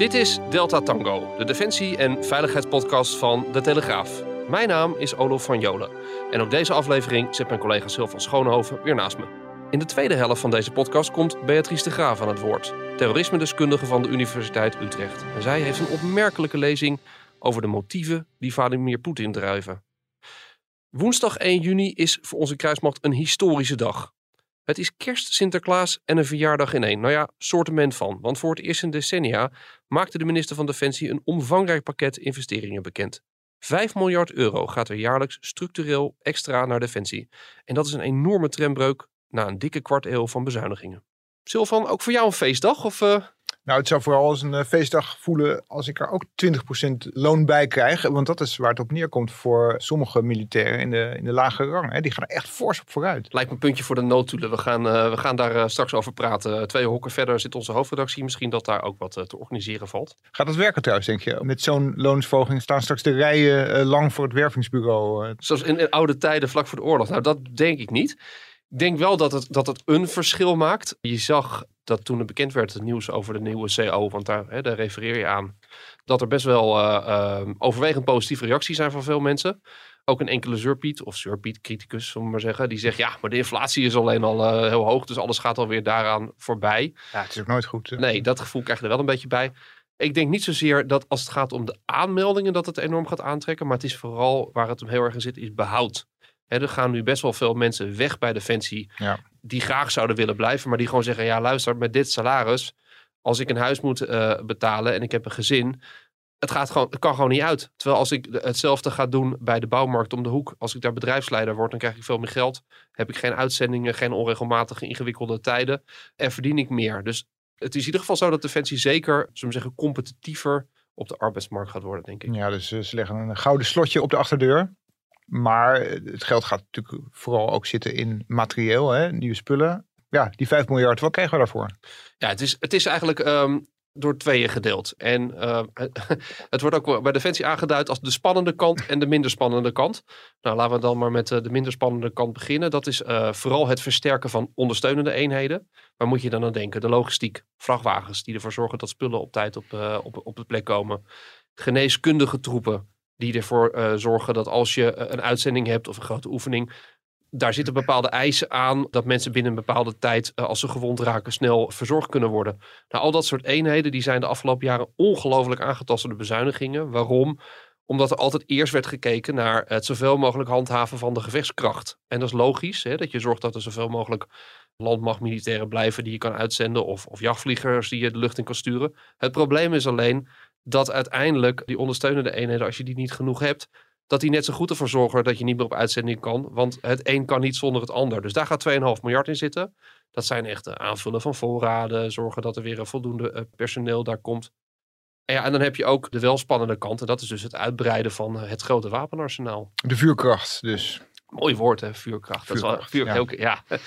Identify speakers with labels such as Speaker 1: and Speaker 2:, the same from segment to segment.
Speaker 1: Dit is Delta Tango, de defensie- en veiligheidspodcast van De Telegraaf. Mijn naam is Olof van Jolen en op deze aflevering zit mijn collega Sil van Schoonhoven weer naast me. In de tweede helft van deze podcast komt Beatrice de Graaf aan het woord, terrorisme-deskundige van de Universiteit Utrecht. En zij heeft een opmerkelijke lezing over de motieven die Vladimir Poetin drijven. Woensdag 1 juni is voor onze kruismacht een historische dag. Het is kerst, Sinterklaas en een verjaardag in één. Nou ja, soortement van. Want voor het eerst in decennia maakte de minister van Defensie een omvangrijk pakket investeringen bekend. 5 miljard euro gaat er jaarlijks structureel extra naar Defensie. En dat is een enorme trendbreuk na een dikke kwart eeuw van bezuinigingen. Silvan, ook voor jou een feestdag? Of, uh...
Speaker 2: Nou, het zou vooral als een uh, feestdag voelen als ik er ook 20% loon bij krijg. Want dat is waar het op neerkomt voor sommige militairen in de, in de lage rang. Hè. Die gaan er echt fors op vooruit.
Speaker 1: Lijkt me een puntje voor de noodtoelen. We gaan, uh, we gaan daar straks over praten. Twee hokken verder zit onze hoofdredactie. Misschien dat daar ook wat te organiseren valt.
Speaker 2: Gaat dat werken trouwens, denk je? Met zo'n loonsverhoging staan straks de rijen lang voor het wervingsbureau.
Speaker 1: Zoals in, in oude tijden, vlak voor de oorlog. Nou, dat denk ik niet. Ik denk wel dat het, dat het een verschil maakt. Je zag dat toen het bekend werd, het nieuws over de nieuwe CO, want daar, hè, daar refereer je aan, dat er best wel uh, uh, overwegend positieve reacties zijn van veel mensen. Ook een enkele Zurpiet, of Zurpiet-criticus, zullen we maar zeggen, die zegt ja, maar de inflatie is alleen al uh, heel hoog, dus alles gaat alweer daaraan voorbij.
Speaker 2: Ja, het is ook nooit goed.
Speaker 1: Nee, dat gevoel krijg je er wel een beetje bij. Ik denk niet zozeer dat als het gaat om de aanmeldingen dat het enorm gaat aantrekken, maar het is vooral waar het hem heel erg in zit, is behoud. He, er gaan nu best wel veel mensen weg bij Defensie ja. die graag zouden willen blijven, maar die gewoon zeggen: ja, luister, met dit salaris, als ik een huis moet uh, betalen en ik heb een gezin, het, gaat gewoon, het kan gewoon niet uit. Terwijl als ik hetzelfde ga doen bij de bouwmarkt om de hoek, als ik daar bedrijfsleider word, dan krijg ik veel meer geld. Heb ik geen uitzendingen, geen onregelmatige ingewikkelde tijden en verdien ik meer. Dus het is in ieder geval zo dat Defensie zeker, zullen we zeggen, competitiever op de arbeidsmarkt gaat worden, denk ik.
Speaker 2: Ja, dus ze leggen een gouden slotje op de achterdeur. Maar het geld gaat natuurlijk vooral ook zitten in materieel, hè, nieuwe spullen. Ja, die 5 miljard, wat krijgen we daarvoor?
Speaker 1: Ja, het is, het is eigenlijk um, door tweeën gedeeld. En uh, het wordt ook bij Defensie aangeduid als de spannende kant en de minder spannende kant. Nou, laten we dan maar met de minder spannende kant beginnen. Dat is uh, vooral het versterken van ondersteunende eenheden. Waar moet je dan aan denken? De logistiek, vrachtwagens die ervoor zorgen dat spullen op tijd op, uh, op, op de plek komen. Geneeskundige troepen, die ervoor uh, zorgen dat als je een uitzending hebt of een grote oefening, daar zitten bepaalde eisen aan dat mensen binnen een bepaalde tijd, uh, als ze gewond raken, snel verzorgd kunnen worden. Nou, al dat soort eenheden die zijn de afgelopen jaren ongelooflijk aangetast door de bezuinigingen. Waarom? Omdat er altijd eerst werd gekeken naar het zoveel mogelijk handhaven van de gevechtskracht. En dat is logisch, hè, dat je zorgt dat er zoveel mogelijk landmachtmilitairen blijven die je kan uitzenden of, of jachtvliegers die je de lucht in kan sturen. Het probleem is alleen dat uiteindelijk die ondersteunende eenheden, als je die niet genoeg hebt, dat die net zo goed ervoor zorgen dat je niet meer op uitzending kan. Want het een kan niet zonder het ander. Dus daar gaat 2,5 miljard in zitten. Dat zijn echt aanvullen van voorraden, zorgen dat er weer een voldoende personeel daar komt. En, ja, en dan heb je ook de welspannende kant. En dat is dus het uitbreiden van het grote wapenarsenaal.
Speaker 2: De vuurkracht dus.
Speaker 1: Mooi woord hè, vuurkracht. vuurkracht dat is wel, vuur, ja. ja.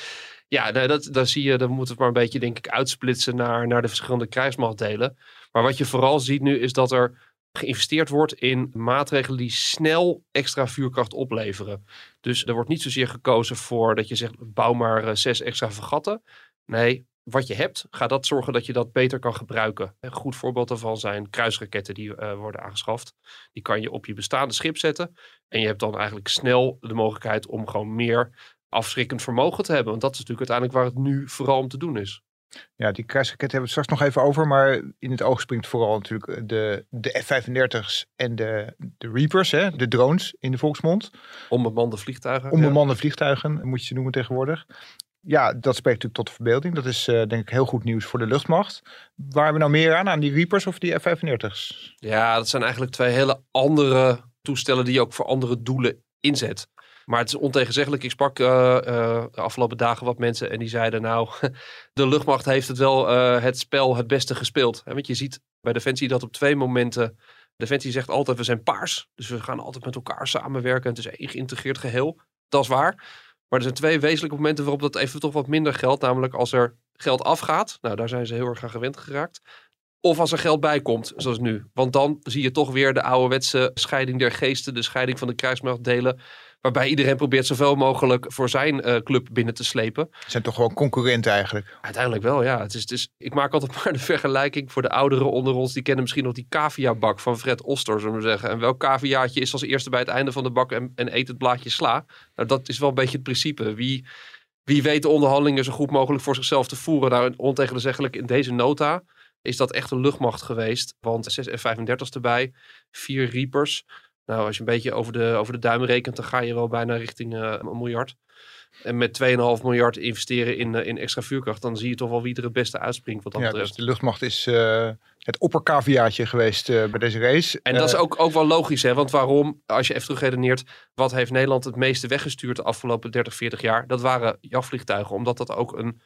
Speaker 1: Ja, nee, dat, dan zie je, dan moet het maar een beetje, denk ik, uitsplitsen naar, naar de verschillende krijgsmachtdelen. Maar wat je vooral ziet nu is dat er geïnvesteerd wordt in maatregelen die snel extra vuurkracht opleveren. Dus er wordt niet zozeer gekozen voor dat je zegt, bouw maar zes extra vergatten. Nee, wat je hebt, ga dat zorgen dat je dat beter kan gebruiken. Een goed voorbeeld daarvan zijn kruisraketten die uh, worden aangeschaft. Die kan je op je bestaande schip zetten. En je hebt dan eigenlijk snel de mogelijkheid om gewoon meer afschrikkend vermogen te hebben. Want dat is natuurlijk uiteindelijk waar het nu vooral om te doen is.
Speaker 2: Ja, die kruisraketten hebben we het straks nog even over. Maar in het oog springt vooral natuurlijk de, de F-35's en de, de Reapers, hè, de drones in de volksmond.
Speaker 1: Onbemande vliegtuigen.
Speaker 2: Onbemande ja. vliegtuigen, moet je ze noemen tegenwoordig. Ja, dat spreekt natuurlijk tot de verbeelding. Dat is uh, denk ik heel goed nieuws voor de luchtmacht. Waar hebben we nou meer aan? Aan die Reapers of die F-35's?
Speaker 1: Ja, dat zijn eigenlijk twee hele andere toestellen die je ook voor andere doelen inzet. Maar het is ontegenzeggelijk. Ik sprak uh, uh, de afgelopen dagen wat mensen en die zeiden nou, de luchtmacht heeft het wel uh, het spel het beste gespeeld. Want je ziet bij Defensie dat op twee momenten, Defensie zegt altijd we zijn paars. Dus we gaan altijd met elkaar samenwerken. Het is één geïntegreerd geheel. Dat is waar. Maar er zijn twee wezenlijke momenten waarop dat even toch wat minder geldt. Namelijk als er geld afgaat. Nou, daar zijn ze heel erg aan gewend geraakt. Of als er geld bij komt, zoals nu. Want dan zie je toch weer de ouderwetse scheiding der geesten. De scheiding van de kruismachtdelen. Waarbij iedereen probeert zoveel mogelijk voor zijn uh, club binnen te slepen.
Speaker 2: Het zijn toch gewoon concurrenten eigenlijk?
Speaker 1: Uiteindelijk wel, ja. Het is, het is, ik maak altijd maar de vergelijking voor de ouderen onder ons. Die kennen misschien nog die cavia-bak van Fred Oster, zullen we zeggen. En welk caviaatje is als eerste bij het einde van de bak en, en eet het blaadje sla? Nou, dat is wel een beetje het principe. Wie, wie weet de onderhandelingen zo goed mogelijk voor zichzelf te voeren? Nou, ontegenzeggelijk in deze nota is dat echt een luchtmacht geweest. Want 6 F-35's erbij, vier Reapers. Nou, als je een beetje over de, over de duim rekent, dan ga je wel bijna richting uh, een miljard. En met 2,5 miljard investeren in, uh, in extra vuurkracht, dan zie je toch wel wie er het beste uitspringt. Wat dat
Speaker 2: ja,
Speaker 1: betreft.
Speaker 2: Dus de luchtmacht is uh, het opperkaviaatje geweest bij deze race.
Speaker 1: En dat is ook, ook wel logisch, hè? want waarom, als je even terugredeneert, wat heeft Nederland het meeste weggestuurd de afgelopen 30, 40 jaar? Dat waren jachtvliegtuigen, omdat dat ook een,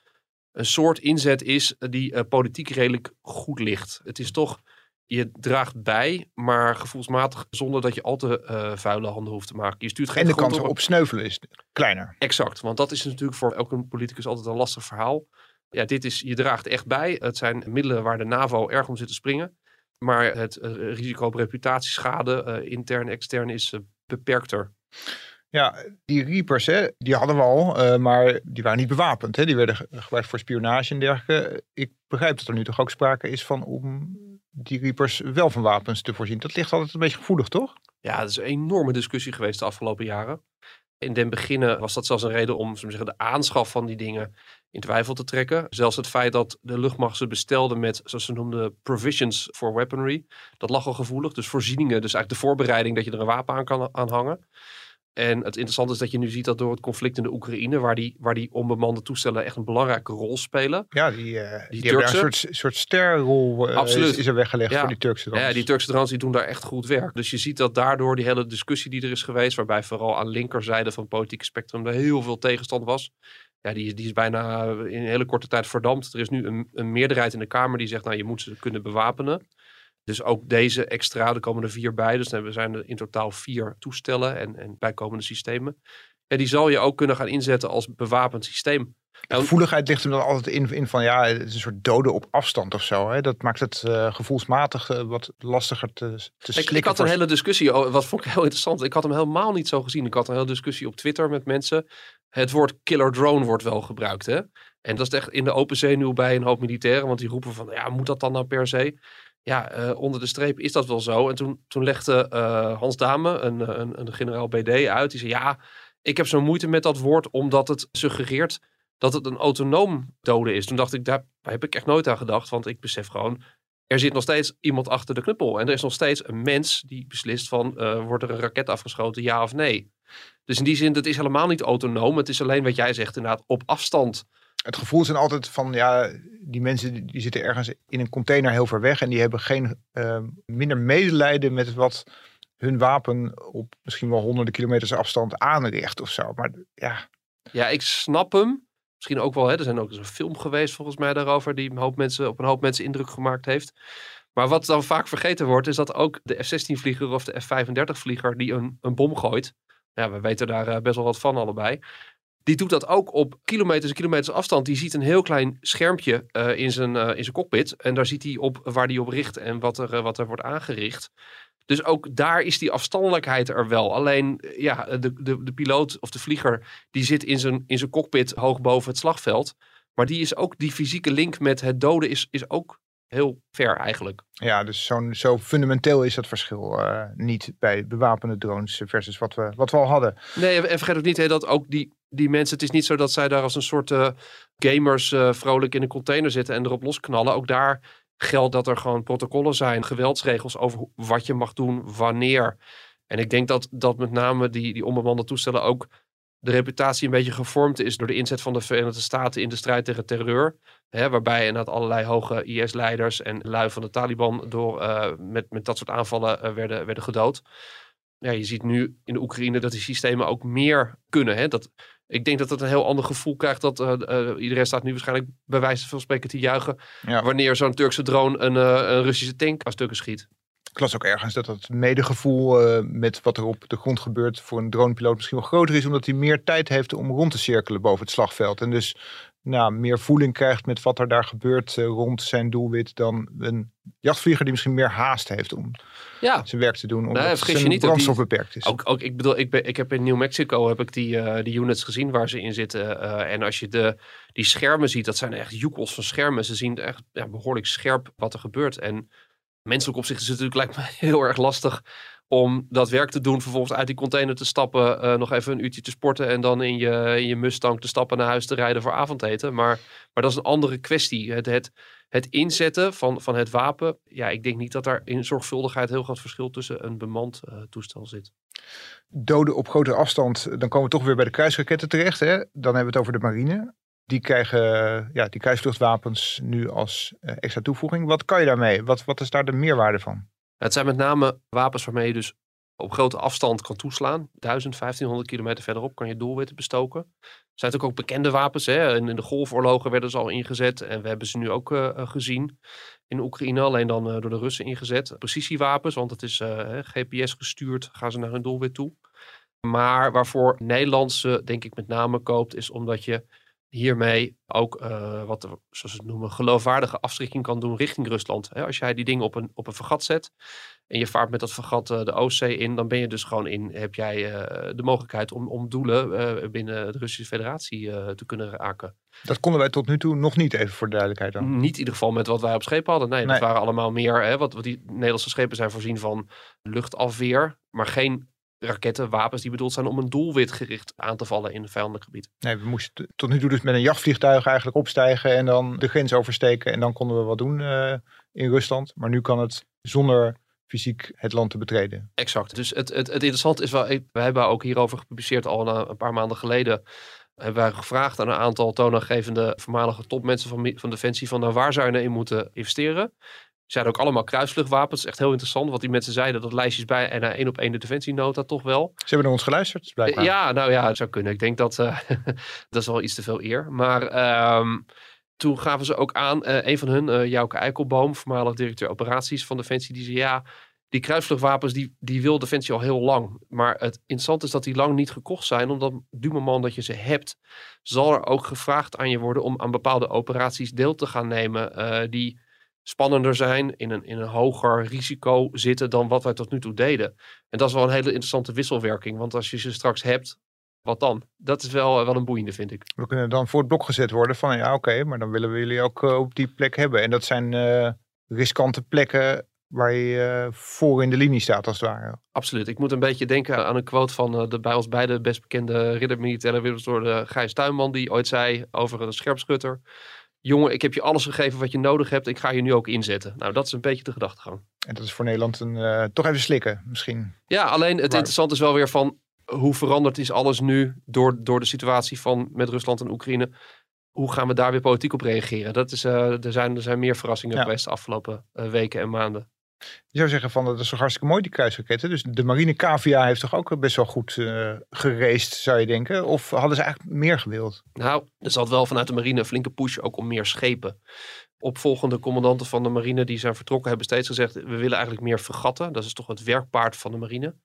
Speaker 1: een soort inzet is die politiek redelijk goed ligt. Het is toch je draagt bij, maar gevoelsmatig zonder dat je al te uh, vuile handen hoeft te maken. Je stuurt geen
Speaker 2: en de kans op sneuvelen is kleiner.
Speaker 1: Exact, want dat is natuurlijk voor elke politicus altijd een lastig verhaal. Ja, dit is, je draagt echt bij. Het zijn middelen waar de NAVO erg om zit te springen. Maar het uh, risico op reputatieschade, uh, intern, extern, is beperkter.
Speaker 2: Ja, die Reapers, hè, die hadden we al, uh, maar die waren niet bewapend. Hè. Die werden gebruikt voor spionage en dergelijke. Ik begrijp dat er nu toch ook sprake is van om die Reapers wel van wapens te voorzien. Dat ligt altijd een beetje gevoelig, toch?
Speaker 1: Ja, dat is een enorme discussie geweest de afgelopen jaren. In den beginnen was dat zelfs een reden om zeggen, de aanschaf van die dingen in twijfel te trekken. Zelfs het feit dat de luchtmacht ze bestelde met, zoals ze noemden, provisions for weaponry. Dat lag al gevoelig. Dus voorzieningen, dus eigenlijk de voorbereiding dat je er een wapen aan kan aanhangen. En het interessante is dat je nu ziet dat door het conflict in de Oekraïne, waar die, waar die onbemande toestellen echt een belangrijke rol spelen.
Speaker 2: Ja, die, uh, die, die een soort, soort sterrol uh, Absoluut. Is, is, er weggelegd
Speaker 1: ja.
Speaker 2: voor die Turkse drones.
Speaker 1: Ja, die Turkse drones die doen daar echt goed werk. Dus je ziet dat daardoor die hele discussie die er is geweest, waarbij vooral aan linkerzijde van het politieke spectrum er heel veel tegenstand was. Ja, die, die is bijna in een hele korte tijd verdampt. Er is nu een, een meerderheid in de Kamer die zegt, nou je moet ze kunnen bewapenen. Dus ook deze extra, er komen er vier bij. Dus dan zijn er in totaal vier toestellen en, en bijkomende systemen. En die zal je ook kunnen gaan inzetten als bewapend systeem.
Speaker 2: De gevoeligheid ligt er dan altijd in, in van ja, het is een soort doden op afstand of zo. Hè? Dat maakt het uh, gevoelsmatig uh, wat lastiger te, te
Speaker 1: ik, ik, had een hele discussie, wat vond ik heel interessant. Ik had hem helemaal niet zo gezien. Ik had een hele discussie op Twitter met mensen. Het woord killer drone wordt wel gebruikt. Hè? En dat is echt in de open zee nu bij een hoop militairen. Want die roepen van, ja, moet dat dan nou per se? Ja, uh, onder de streep is dat wel zo. En toen, toen legde uh, Hans Dame, een, een, een, generaal BD, uit. Die zei, ja, ik heb zo'n moeite met dat woord, omdat het suggereert dat het een autonoom doden is. Toen dacht ik, daar heb ik echt nooit aan gedacht. Want ik besef gewoon, er zit nog steeds iemand achter de knuppel. En er is nog steeds een mens die beslist van, uh, wordt er een raket afgeschoten, ja of nee? Dus in die zin, het is helemaal niet autonoom. Het is alleen wat jij zegt, inderdaad, op afstand
Speaker 2: het gevoel zijn altijd van, ja, die mensen die zitten ergens in een container heel ver weg en die hebben geen uh, minder medelijden met wat hun wapen op misschien wel honderden kilometers afstand aanricht of zo. Maar ja.
Speaker 1: Ja, ik snap hem. Misschien ook wel, hè, er zijn ook een film geweest volgens mij daarover die een hoop mensen, op een hoop mensen indruk gemaakt heeft. Maar wat dan vaak vergeten wordt, is dat ook de F-16-vlieger of de F-35-vlieger die een, een bom gooit. Ja, we weten daar eh, best wel wat van allebei. Die doet dat ook op kilometers en kilometers afstand. Die ziet een heel klein schermpje uh, in, zijn, uh, in zijn cockpit. En daar ziet hij op waar die op richt en wat er, uh, wat er wordt aangericht. Dus ook daar is die afstandelijkheid er wel. Alleen ja, de, de, de piloot of de vlieger die zit in zijn, in zijn cockpit hoog boven het slagveld. Maar die is ook, die fysieke link met het doden is, is ook heel ver eigenlijk.
Speaker 2: Ja, dus zo'n zo fundamenteel is dat verschil uh, niet bij bewapende drones versus wat we, wat we al hadden.
Speaker 1: Nee, en vergeet ook niet hè, dat ook die, die mensen, het is niet zo dat zij daar als een soort uh, gamers uh, vrolijk in een container zitten en erop losknallen. Ook daar geldt dat er gewoon protocollen zijn, geweldsregels over wat je mag doen, wanneer. En ik denk dat, dat met name die, die onbemande toestellen ook de reputatie een beetje gevormd is door de inzet van de Verenigde Staten in de strijd tegen terreur. Hè, waarbij inderdaad allerlei hoge IS-leiders en lui van de Taliban door, uh, met, met dat soort aanvallen werden, werden gedood. ja, je ziet nu in de Oekraïne dat die systemen ook meer kunnen. Hè? Dat, ik denk dat het een heel ander gevoel krijgt. Dat uh, uh, iedereen staat nu waarschijnlijk bij wijze van spreken te juichen.
Speaker 2: Ja.
Speaker 1: Wanneer zo'n Turkse drone een, uh, een Russische tank aan stukken schiet.
Speaker 2: Ik las ook ergens dat het medegevoel met wat er op de grond gebeurt voor een dronepiloot misschien wel groter is. Omdat hij meer tijd heeft om rond te cirkelen boven het slagveld. En dus nou, meer voeling krijgt met wat er daar gebeurt rond zijn doelwit. Dan een jachtvlieger die misschien meer haast heeft om
Speaker 1: ja.
Speaker 2: zijn werk te doen. Omdat
Speaker 1: je
Speaker 2: zijn
Speaker 1: niet, ook
Speaker 2: brandstof
Speaker 1: die-
Speaker 2: beperkt is.
Speaker 1: Ook, ook, ik bedoel, ik, ben, ik heb in New Mexico heb ik die, eh, die units gezien waar ze in zitten. Eh, en als je de, die schermen ziet, dat zijn echt joekels van schermen. Ze zien echt ja, behoorlijk scherp wat er gebeurt. En menselijk opzicht is het natuurlijk lijkt me heel erg lastig om dat werk te doen. Vervolgens uit die container te stappen, eh, nog even een uurtje te sporten. En dan in je, in je Mustang te stappen naar huis te rijden voor avondeten. Maar, maar dat is een andere kwestie. Het, het, het inzetten van, van het wapen. Ja, ik denk niet dat daar in zorgvuldigheid heel groot verschil tussen een bemand eh, toestel zit.
Speaker 2: doden op grote afstand, dan komen we toch weer bij de kruisraketten terecht. Hè? Dan hebben we het over de marine. Die krijgen ja, die kruisvluchtwapens nu als eh, extra toevoeging. Wat kan je daarmee? Wat, wat is daar de meerwaarde van?
Speaker 1: Het zijn met name wapens waarmee je dus op grote afstand kan toeslaan. 1000, 1500 kilometer verderop kan je doelwitten bestoken. Het zijn natuurlijk ook bekende wapens. Hè? In de golfoorlogen werden ze al ingezet. En we hebben ze nu ook eh, eh, gezien in Oekraïne. Alleen dan eh, door de Russen ingezet. Precisiewapens, want het is GPS gestuurd. Gaan ze naar hun doelwit toe. Maar waarvoor Nederland ze denk ik met name koopt. Is omdat je hiermee ook eh, wat zoals ze het noemen, geloofwaardige afschrikking kan doen richting Rusland. Als jij die dingen op een, op een vergat zet en je vaart met dat vergat eh, de Oostzee in, dan ben je dus gewoon in, heb jij eh, de mogelijkheid om, om doelen eh, binnen de Russische Federatie eh, te kunnen raken.
Speaker 2: Dat konden wij tot nu toe nog niet, even voor de duidelijkheid dan.
Speaker 1: Niet in ieder geval met wat wij op schepen hadden. Nee,
Speaker 2: Nee.
Speaker 1: dat waren allemaal meer, hè, wat, wat die Nederlandse schepen zijn voorzien van luchtafweer, maar geen raketten, wapens die bedoeld zijn om een doelwit gericht aan te vallen in een vijandelijk gebied.
Speaker 2: Nee, we moesten tot nu toe dus met een jachtvliegtuig eigenlijk opstijgen en dan de grens oversteken. En dan konden we wat doen eh, in Rusland. Maar nu kan het zonder fysiek het land te betreden.
Speaker 1: Exact. Dus het, het, het interessante is wel, we hebben ook hierover gepubliceerd al een, een paar maanden geleden. Hebben wij gevraagd aan een aantal toonaangevende voormalige topmensen van, van Defensie van nou, waar zou je nou in moeten investeren? Ze zeiden ook allemaal kruisvluchtwapens. Echt heel interessant wat die mensen zeiden. Dat lijstjes bij en na één op één de defensienota toch wel.
Speaker 2: Ze hebben naar ons geluisterd, blijkbaar.
Speaker 1: Ja, nou ja, het zou kunnen. Ik denk dat eh, dat is wel iets te veel eer. Maar ehm, toen gaven ze ook aan, eh, een van hun, eh Jouke Eikelboom, voormalig directeur operaties van Defensie, die zei ja, die kruisvluchtwapens die, die wil Defensie al heel lang. Maar het interessante is dat die lang niet gekocht zijn, omdat du moment dat je ze hebt, zal er ook gevraagd aan je worden om aan bepaalde operaties deel te gaan nemen eh, die spannender zijn, in een, in een hoger risico zitten dan wat wij tot nu toe deden. En dat is wel een hele interessante wisselwerking. Want als je ze straks hebt, wat dan? Dat is wel, wel een boeiende, vind ik.
Speaker 2: We kunnen dan voor het blok gezet worden van ja oké, maar dan willen we jullie ook eh, op die plek hebben. En dat zijn eh, riskante plekken waar je eh, voor in de linie staat als het ware.
Speaker 1: Absoluut. Ik moet een beetje denken aan een quote van eh, de bij ons beide best bekende ridder militaire wereldorde Gijs Tuinman. Die ooit zei over een scherpschutter. Jongen, ik heb je alles gegeven wat je nodig hebt. Ik ga je nu ook inzetten. Nou, dat is een beetje de gedachtegang.
Speaker 2: En dat is voor Nederland een, eh, toch even slikken misschien.
Speaker 1: Ja, alleen het interessante is wel weer van hoe veranderd is alles nu door, door de situatie van met Rusland en Oekraïne. Hoe gaan we daar weer politiek op reageren? Dat is, eh, er, zijn, er zijn meer verrassingen
Speaker 2: Ja.
Speaker 1: geweest de afgelopen eh, weken en maanden.
Speaker 2: Je zou zeggen van dat is toch hartstikke mooi die kruisraketten. Dus de marine cavia heeft toch ook best wel goed gereest zou je denken. Of hadden ze eigenlijk meer gewild?
Speaker 1: Nou, er zat wel vanuit de marine een flinke push ook om meer schepen. Opvolgende commandanten van de marine die zijn vertrokken hebben steeds gezegd... we willen eigenlijk meer vergatten. Dat is toch het werkpaard van de marine.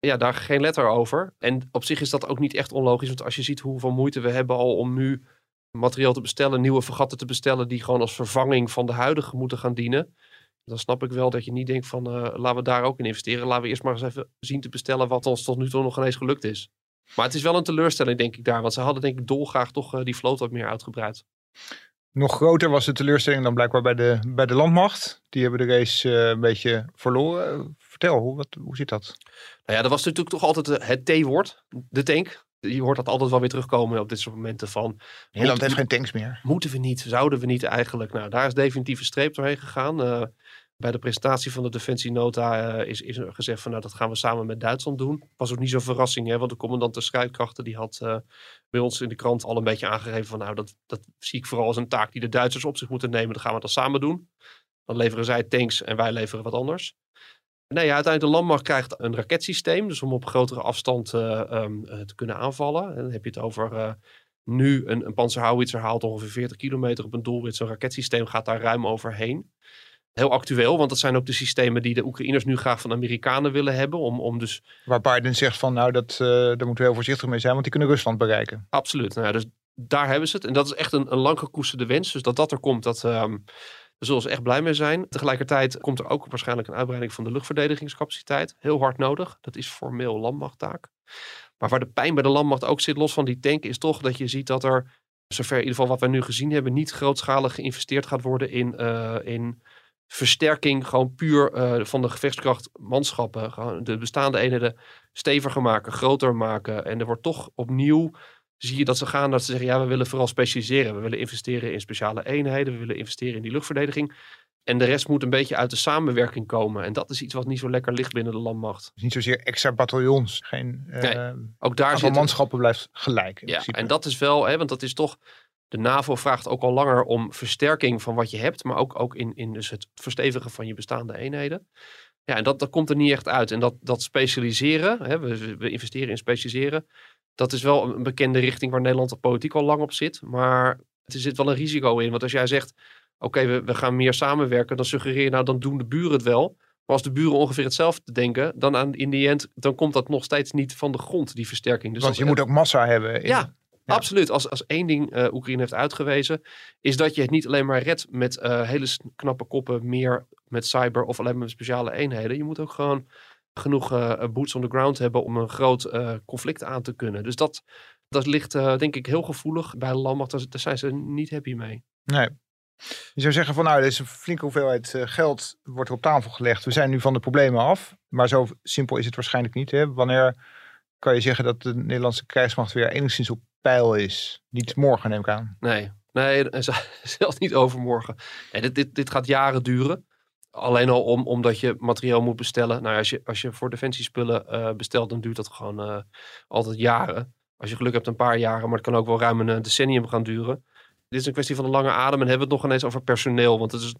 Speaker 1: Ja, daar geen letter over. En op zich is dat ook niet echt onlogisch. Want als je ziet hoeveel moeite we hebben al om nu materieel te bestellen... nieuwe vergatten te bestellen die gewoon als vervanging van de huidige moeten gaan dienen... dan snap ik wel dat je niet denkt van eh, laten we daar ook in investeren. Laten we eerst maar eens even zien te bestellen wat ons tot nu toe nog ineens gelukt is. Maar het is wel een teleurstelling, denk ik daar. Want ze hadden, denk ik, dolgraag toch eh, die vloot wat meer uitgebreid.
Speaker 2: Nog groter was de teleurstelling dan blijkbaar bij de, bij de landmacht. Die hebben de race eh, een beetje verloren. Vertel, hoe, wat, hoe zit dat?
Speaker 1: Nou ja, dat was natuurlijk toch altijd het T-woord, de tank. Je hoort dat altijd wel weer terugkomen op dit soort momenten van...
Speaker 2: Nederland heeft geen tanks meer.
Speaker 1: Moeten we niet? Zouden we niet eigenlijk? Nou, daar is definitief een streep doorheen gegaan. Bij de presentatie van de Defensienota eh, is, is gezegd van... nou, dat gaan we samen met Duitsland doen. Was ook niet zo'n verrassing, hè? Want de commandant der strijdkrachten... die had eh, bij ons in de krant al een beetje aangegeven van... nou, dat, dat zie ik vooral als een taak die de Duitsers op zich moeten nemen. Dan gaan we dat samen doen. Dan leveren zij tanks en wij leveren wat anders. Nee, ja, uiteindelijk de landmacht krijgt een raketsysteem. Dus om op grotere afstand uh, um, te kunnen aanvallen. En dan heb je het over uh, nu een, een panzerhouwitser haalt ongeveer 40 kilometer op een doelwit. Zo'n raketsysteem gaat daar ruim overheen. Heel actueel, want dat zijn ook de systemen die de Oekraïners nu graag van de Amerikanen willen hebben. Om, om dus...
Speaker 2: Waar Biden zegt van nou, dat, uh, daar moeten we heel voorzichtig mee zijn, want die kunnen Rusland bereiken.
Speaker 1: Absoluut. Nou ja, dus daar hebben ze het. En dat is echt een, een lang gekoesterde wens. Dus dat dat er komt, dat, um, daar zullen ze echt blij mee zijn. Tegelijkertijd komt er ook waarschijnlijk een uitbreiding van de luchtverdedigingscapaciteit. Heel hard nodig. Dat is formeel landmachttaak. Maar waar de pijn bij de landmacht ook zit, los van die tank, is toch dat je ziet dat er, zover in ieder geval wat we nu gezien hebben, niet grootschalig geïnvesteerd gaat worden in, uh, in versterking, gewoon puur uh, van de gevechtskracht manschappen. Gewoon de bestaande eenheden steviger maken, groter maken. En er wordt toch opnieuw, zie je dat ze gaan, dat ze zeggen, ja, we willen vooral specialiseren. We willen investeren in speciale eenheden, we willen investeren in die luchtverdediging. En de rest moet een beetje uit de samenwerking komen. En dat is iets wat niet zo lekker ligt binnen de landmacht.
Speaker 2: Dus niet zozeer extra bataljons. Geen,
Speaker 1: nee, uh, ook daar
Speaker 2: zit manschappen blijft gelijk.
Speaker 1: Ja, en dat is wel, hè, want dat is toch. De NAVO vraagt ook al langer om versterking van wat je hebt, maar ook, ook in, in dus het verstevigen van je bestaande eenheden. Ja, en dat, dat komt er niet echt uit. En dat, dat specialiseren, hè, we, we investeren in specialiseren, dat is wel een bekende richting waar Nederland de politiek al lang op zit. Maar er zit wel een risico in. Want als jij zegt, oké, okay, we, we gaan meer samenwerken, dan suggereer je nou, dan doen de buren het wel. Maar als de buren ongeveer hetzelfde denken, dan aan, in die end, dan komt dat nog steeds niet van de grond, die versterking.
Speaker 2: Dus Want je moet ook massa hebben.
Speaker 1: In... Ja, ja, absoluut. Als, als één ding uh, Oekraïne heeft uitgewezen, is dat je het niet alleen maar redt met uh, hele knappe koppen, meer met cyber of alleen met speciale eenheden. Je moet ook gewoon genoeg uh, boots on the ground hebben om een groot conflict aan te kunnen. Dus dat, dat ligt denk ik heel gevoelig bij de landmacht. Daar zijn ze niet happy mee.
Speaker 2: Nee, je zou zeggen van nou, er is een flinke hoeveelheid geld wordt op tafel gelegd. We zijn nu van de problemen af. Maar zo simpel is het waarschijnlijk niet. Hè? Wanneer kan je zeggen dat de Nederlandse krijgsmacht weer enigszins op peil is? Niet morgen neem ik aan.
Speaker 1: Nee, nee zelfs niet overmorgen. Nee, dit, dit, dit gaat jaren duren. Alleen al om, omdat je materiaal moet bestellen. Nou, als je, als je voor defensiespullen uh, bestelt, dan duurt dat gewoon uh, altijd jaren. Als je geluk hebt, een paar jaren, maar het kan ook wel ruim een decennium gaan duren dit is een kwestie van een lange adem en hebben we het nog ineens over personeel. Want het is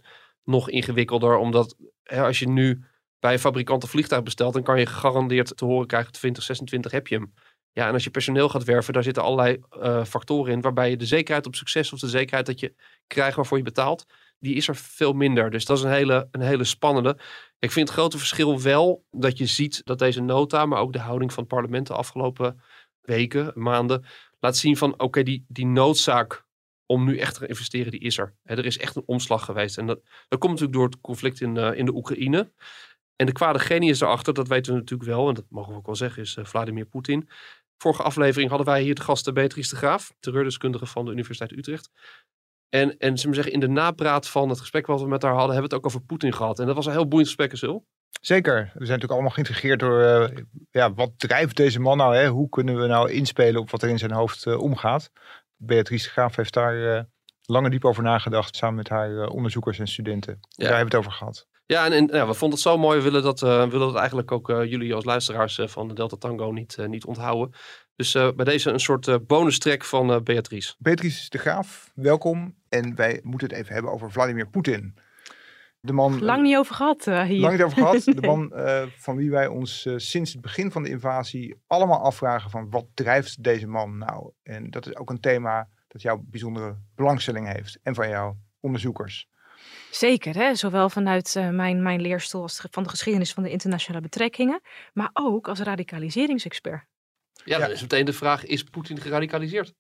Speaker 1: nog ingewikkelder, omdat hè, als je nu bij een fabrikant een vliegtuig bestelt, dan kan je gegarandeerd te horen krijgen 2026 heb je hem. Ja, en als je personeel gaat werven, daar zitten allerlei uh, factoren in, waarbij je de zekerheid op succes of de zekerheid dat je krijgt waarvoor je betaalt, die is er veel minder. Dus dat is een hele, een hele spannende. Ik vind het grote verschil wel dat je ziet dat deze nota, maar ook de houding van het parlement de afgelopen weken, maanden, laat zien van oké, die, die noodzaak om nu echt te investeren, die is er. er is echt een omslag geweest. En dat, dat komt natuurlijk door het conflict in, uh, in de Oekraïne. En de kwade genius erachter, dat weten we natuurlijk wel, en dat mogen we ook wel zeggen, is uh, Vladimir Poetin. Vorige aflevering hadden wij hier de gast Beatrice de Graaf, terreurdeskundige van de Universiteit Utrecht. En, en ze zeggen, in de napraat van het gesprek wat we met haar hadden, hebben we het ook over Poetin gehad. En dat was een heel boeiend gesprek, Zul.
Speaker 2: Zeker. We zijn natuurlijk allemaal geïntegreerd door, uh, ja, wat drijft deze man nou? Hè? Hoe kunnen we nou inspelen op wat er in zijn hoofd uh, omgaat? Beatrice Graaf heeft daar uh, lang en diep over nagedacht. Samen met haar onderzoekers en studenten. Ja. Daar hebben we het over gehad.
Speaker 1: Ja, en, en ja, we vonden het zo mooi. We willen dat, uh, willen dat eigenlijk ook jullie als luisteraars van de Delta Tango niet, niet onthouden. Dus bij deze een soort bonus track van Beatrice.
Speaker 2: Beatrice de Graaf, welkom. En wij moeten het even hebben over Vladimir Poetin.
Speaker 3: De man, lang niet over gehad uh, hier.
Speaker 2: Lang niet over gehad. De man uh, van wie wij ons uh, sinds het begin van de invasie allemaal afvragen van wat drijft deze man nou? En dat is ook een thema dat jouw bijzondere belangstelling heeft en van jouw onderzoekers.
Speaker 3: Zeker, hè? zowel vanuit mijn, mijn leerstoel als van de geschiedenis van de internationale betrekkingen, maar ook als radicaliseringsexpert.
Speaker 1: Ja, dan is meteen de vraag, is Poetin geradicaliseerd?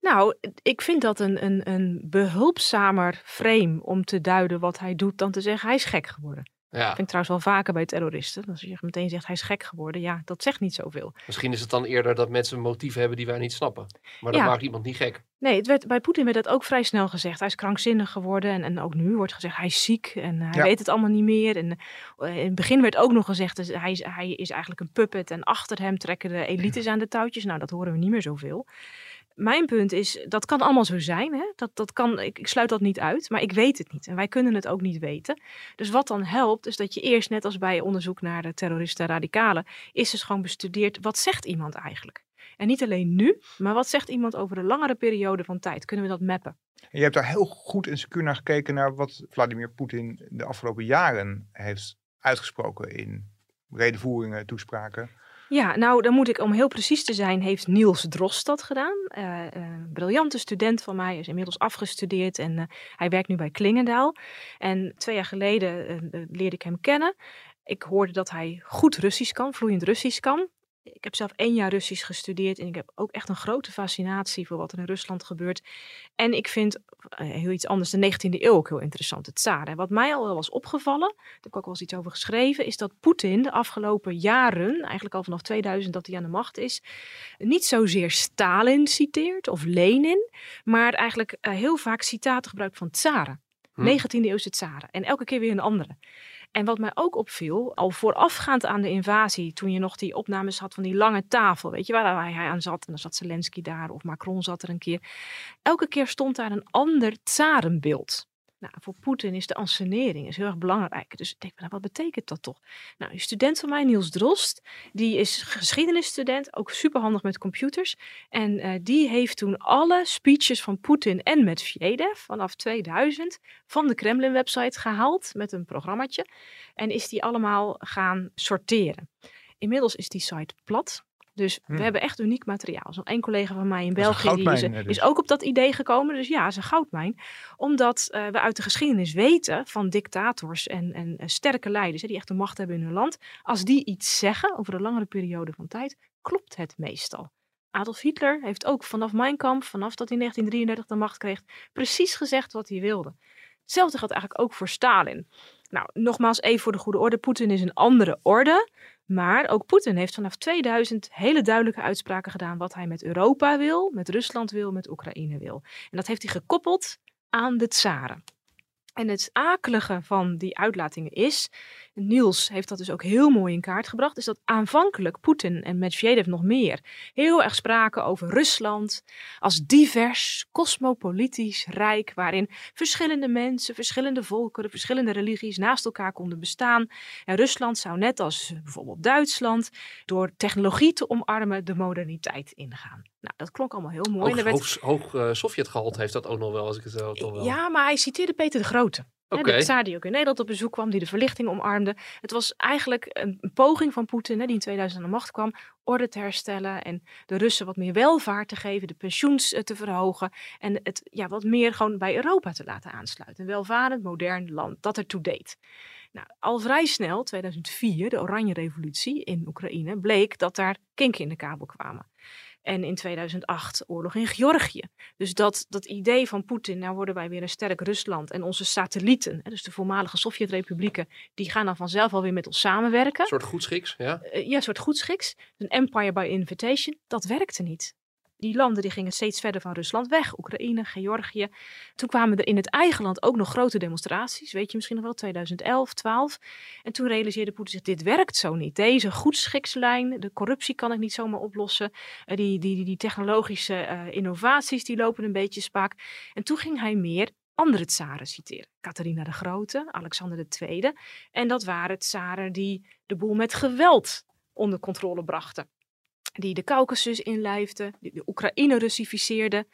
Speaker 3: Nou, ik vind dat een, een, een behulpzamer frame om te duiden wat hij doet dan te zeggen hij is gek geworden. Ja. Dat vind ik trouwens wel vaker bij terroristen. Als je meteen zegt hij is gek geworden, ja, dat zegt niet zoveel.
Speaker 1: Misschien is het dan eerder dat mensen een motief hebben die wij niet snappen. Maar dat maakt iemand niet gek.
Speaker 3: Nee, het werd, bij Poetin werd dat ook vrij snel gezegd. Hij is krankzinnig geworden en, en ook nu wordt gezegd hij is ziek en hij weet het allemaal niet meer. En uh, in het begin werd ook nog gezegd dus hij, is, hij is eigenlijk een puppet en achter hem trekken de elites aan de touwtjes. Nou, dat horen we niet meer zoveel mijn punt is, dat kan allemaal zo zijn. Hè? Dat, dat kan, ik, ik, sluit dat niet uit, maar ik weet het niet. En wij kunnen het ook niet weten. Dus wat dan helpt, is dat je eerst, net als bij onderzoek naar de terroristen en radicalen, is dus gewoon bestudeerd, wat zegt iemand eigenlijk? En niet alleen nu, maar wat zegt iemand over een langere periode van tijd? Kunnen we dat mappen?
Speaker 2: En je hebt daar heel goed en secuur naar gekeken naar wat Vladimir Poetin de afgelopen jaren heeft uitgesproken in redenvoeringen, toespraken.
Speaker 3: Ja, nou dan moet ik om heel precies te zijn, heeft Niels Drost dat gedaan. Een briljante student van mij, is inmiddels afgestudeerd en uh, hij werkt nu bij Klingendaal. En twee jaar geleden leerde ik hem kennen. Ik hoorde dat hij goed Russisch kan, vloeiend Russisch kan. Ik heb zelf één jaar Russisch gestudeerd en ik heb ook echt een grote fascinatie voor wat er in Rusland gebeurt. En ik vind uh, heel iets anders, de 19e eeuw ook heel interessant, het tsaren. Wat mij al wel was opgevallen, daar heb ik ook wel eens iets over geschreven, is dat Poetin de afgelopen jaren, eigenlijk al vanaf 2000 dat hij aan de macht is, niet zozeer Stalin citeert of Lenin, maar eigenlijk uh, heel vaak citaten gebruikt van tsaren. Hm. 19e eeuwse tsaren. En elke keer weer een andere. En wat mij ook opviel, al voorafgaand aan de invasie, toen je nog die opnames had van die lange tafel, weet je waar hij aan zat, en dan zat Zelensky daar of Macron zat er een keer. Elke keer stond daar een ander tsarenbeeld. Nou, voor Poetin is de ansenering is heel erg belangrijk. Dus ik denk, nou, wat betekent dat toch? Nou, een student van mij, Niels Drost, die is geschiedenisstudent, ook superhandig met computers. En uh, die heeft toen alle speeches van Poetin en Medvedev vanaf 2000 van de Kremlin-website gehaald met een programmaatje. En is die allemaal gaan sorteren. Inmiddels is die site plat. Dus we
Speaker 2: Hmm.
Speaker 3: hebben echt uniek materiaal. Zo'n één collega van mij in België die is,
Speaker 2: hè, dus.
Speaker 3: is ook op dat idee gekomen. Dus ja, is een goudmijn. Omdat eh, we uit de geschiedenis weten van dictators en, en eh, sterke leiders, hè, die echt de macht hebben in hun land. Als die iets zeggen over een langere periode van tijd, klopt het meestal. Adolf Hitler heeft ook vanaf Mein Kampf, vanaf dat hij in 1933 de macht kreeg, precies gezegd wat hij wilde. Hetzelfde geldt eigenlijk ook voor Stalin. Nou, nogmaals even voor de goede orde. Poetin is een andere orde. Maar ook Poetin heeft vanaf 2000 hele duidelijke uitspraken gedaan wat hij met Europa wil, met Rusland wil, met Oekraïne wil. En dat heeft hij gekoppeld aan de tsaren. En het akelige van die uitlatingen is, Niels heeft dat dus ook heel mooi in kaart gebracht, is dat aanvankelijk Poetin en Medvedev nog meer heel erg spraken over Rusland als divers, cosmopolitisch rijk, waarin verschillende mensen, verschillende volkeren, verschillende religies naast elkaar konden bestaan. En Rusland zou net als bijvoorbeeld Duitsland door technologie te omarmen de moderniteit ingaan. Nou, dat klonk allemaal heel mooi. En
Speaker 1: Hoog,
Speaker 3: er werd-
Speaker 1: hoog, hoog eh, Sovjetgehalte heeft dat ook nog wel, als ik het zo toch wel.
Speaker 3: ja, maar hij citeerde Peter de Grote. Hè,
Speaker 1: Oké.
Speaker 3: De tsaar die ook in Nederland op bezoek kwam, die de verlichting omarmde. Het was eigenlijk een, een poging van Poetin, hè, die in 2000 aan de macht kwam, orde te herstellen en de Russen wat meer welvaart te geven, de pensioens eh, te verhogen en het ja, wat meer gewoon bij Europa te laten aansluiten. Een welvarend, modern land dat ertoe deed. Nou, al vrij snel, 2004, de Oranje Revolutie in Oekraïne, bleek dat daar kinken in de kabel kwamen. En in 2008 oorlog in Georgië. Dus dat, dat idee van Poetin, nou worden wij weer een sterk Rusland en onze satellieten, hè, dus de voormalige Sovjet-republieken, die gaan dan vanzelf alweer met ons samenwerken.
Speaker 1: Een soort goedschiks, ja.
Speaker 3: Eh, ja, een soort goedschiks. Een empire by invitation. Dat werkte niet. Die landen die gingen steeds verder van Rusland weg. Oekraïne, Georgië. Toen kwamen er in het eigen land ook nog grote demonstraties. Weet je misschien nog wel, 2011, 12. En toen realiseerde Poetin zich, dit werkt zo niet. Deze goedschikslijn, de corruptie kan ik niet zomaar oplossen. Eh, die, die, die, technologische eh, innovaties, die lopen een beetje spaak. En toen ging hij meer andere tsaren citeren. Catharina de Grote, Alexander II. En dat waren tsaren die de boel met geweld onder controle brachten. Die de Caucasus inlijfden, die de Oekraïne Russificeerden.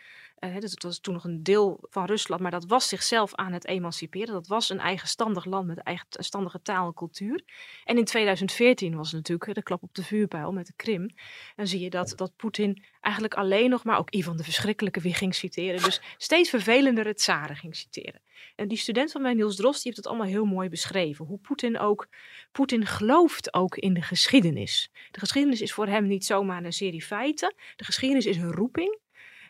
Speaker 3: Eh, dus het was toen nog een deel van Rusland, maar dat was zichzelf aan het emanciperen. Dat was een eigenstandig land met eigenstandige taal en cultuur. En in 2014 was het natuurlijk de klap op de vuurpijl met de Krim. Dan zie je dat, dat Poetin eigenlijk alleen nog maar ook Ivan de Verschrikkelijke weer ging citeren. Dus steeds vervelendere tsaren ging citeren. En die student van mij, Niels Drost, die heeft het allemaal heel mooi beschreven. Hoe Poetin ook, Poetin gelooft ook in de geschiedenis. De geschiedenis is voor hem niet zomaar een serie feiten. De geschiedenis is een roeping.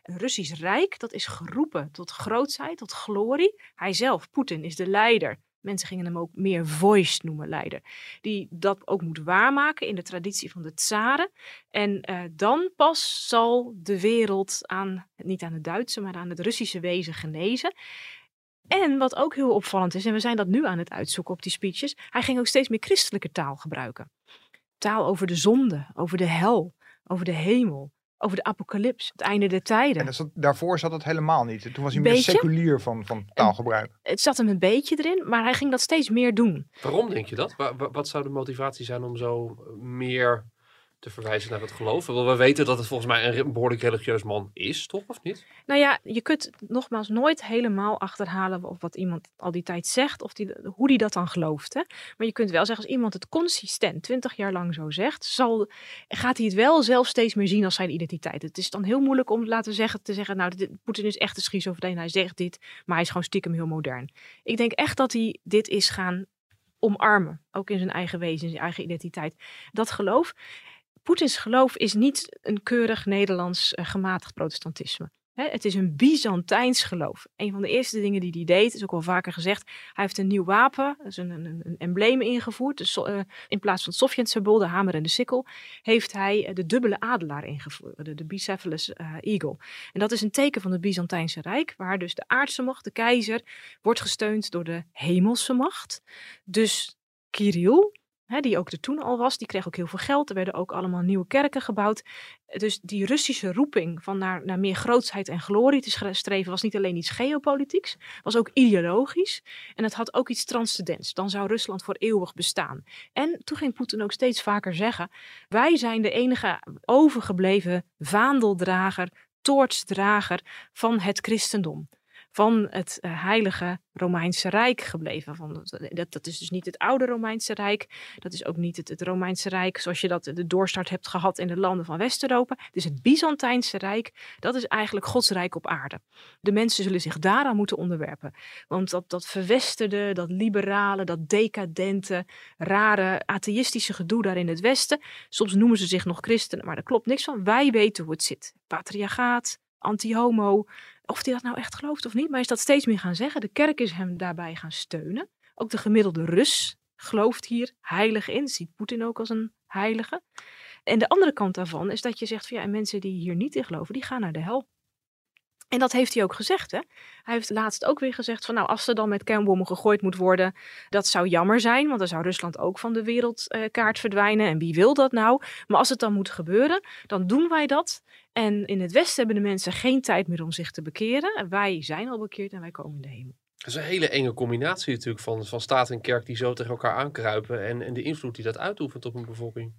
Speaker 3: Een Russisch Rijk, dat is geroepen tot grootsheid, tot glorie. Hij zelf, Poetin, is de leider. Mensen gingen hem ook meer voice noemen, leider. Die dat ook moet waarmaken in de traditie van de tsaren. En eh, dan pas zal de wereld aan, niet aan het Duitse, maar aan het Russische wezen genezen. En wat ook heel opvallend is, en we zijn dat nu aan het uitzoeken op die speeches, hij ging ook steeds meer christelijke taal gebruiken. Taal over de zonde, over de hel, over de hemel, over de apocalyps, het einde der tijden.
Speaker 2: En dat zat- daarvoor zat het helemaal niet. Toen was hij
Speaker 3: Beetje?
Speaker 2: meer seculier van, van taalgebruik.
Speaker 3: Het zat hem een beetje erin, maar hij ging dat steeds meer doen.
Speaker 1: Waarom denk je dat? Wa- wa- wat zou de motivatie zijn om zo meer te verwijzen naar het geloof. We weten dat het volgens mij een behoorlijk religieus man is, toch? Of niet?
Speaker 3: Nou ja, je kunt nogmaals nooit helemaal achterhalen of wat iemand al die tijd zegt, of die, hoe die dat dan gelooft. Maar je kunt wel zeggen, als iemand het consistent twintig jaar lang zo zegt, zal, gaat hij het wel zelf steeds meer zien als zijn identiteit. Het is dan heel moeilijk om, laten zeggen, te zeggen, nou, Poetin is echt een schizofreen, hij zegt dit, maar hij is gewoon stiekem heel modern. Ik denk echt dat hij dit is gaan omarmen, ook in zijn eigen wezen, in zijn eigen identiteit. Dat geloof. Poetins geloof is niet een keurig Nederlands uh, gematigd protestantisme. het is een Byzantijns geloof. Een van de eerste dingen die hij deed, is ook wel vaker gezegd, hij heeft een nieuw wapen, dus een, een, een embleem ingevoerd. Dus, in plaats van het Sovjet-symbool, de hamer en de sikkel, heeft hij uh, de dubbele adelaar ingevoerd, de, de Bicephalus eagle. En dat is een teken van het Byzantijnse Rijk, waar dus de aardse macht, de keizer, wordt gesteund door de hemelse macht. Dus Kirill, die ook er toen al was, die kreeg ook heel veel geld. Er werden ook allemaal nieuwe kerken gebouwd. Dus die Russische roeping van naar, naar meer grootsheid en glorie te streven was niet alleen iets geopolitieks, was ook ideologisch. En het had ook iets transcendents. Dan zou Rusland voor eeuwig bestaan. En toen ging Poetin ook steeds vaker zeggen: wij zijn de enige overgebleven vaandeldrager, toortsdrager van het christendom van het uh, heilige Romeinse Rijk gebleven. Van, dat, dat is dus niet het oude Romeinse Rijk. Dat is ook niet het, het Romeinse Rijk zoals je dat de doorstart hebt gehad in de landen van West-Europa. Dus het Byzantijnse Rijk, dat is eigenlijk Gods Rijk op aarde. De mensen zullen zich daaraan moeten onderwerpen. Want dat, dat verwesterde, dat liberale, dat decadente, rare, atheïstische gedoe daar in het Westen. Soms noemen ze zich nog christenen, maar daar klopt niks van. Wij weten hoe het zit. Patriarchaat, anti-homo, of hij dat nou echt gelooft of niet, maar is dat steeds meer gaan zeggen. De kerk is hem daarbij gaan steunen. Ook de gemiddelde Rus gelooft hier heilig in, ziet Poetin ook als een heilige. En de andere kant daarvan is dat je zegt van ja, mensen die hier niet in geloven, die gaan naar de hel. En dat heeft hij ook gezegd. Hè? Hij heeft laatst ook weer gezegd van nou, als er dan met kernbommen gegooid moet worden, dat zou jammer zijn, want dan zou Rusland ook van de wereldkaart verdwijnen. En wie wil dat nou? Maar als het dan moet gebeuren, dan doen wij dat. En in het Westen hebben de mensen geen tijd meer om zich te bekeren. Wij zijn al bekeerd en wij komen in de hemel.
Speaker 1: Dat is een hele enge combinatie natuurlijk van, van staat en kerk die zo tegen elkaar aankruipen en, en de invloed die dat uitoefent op een bevolking.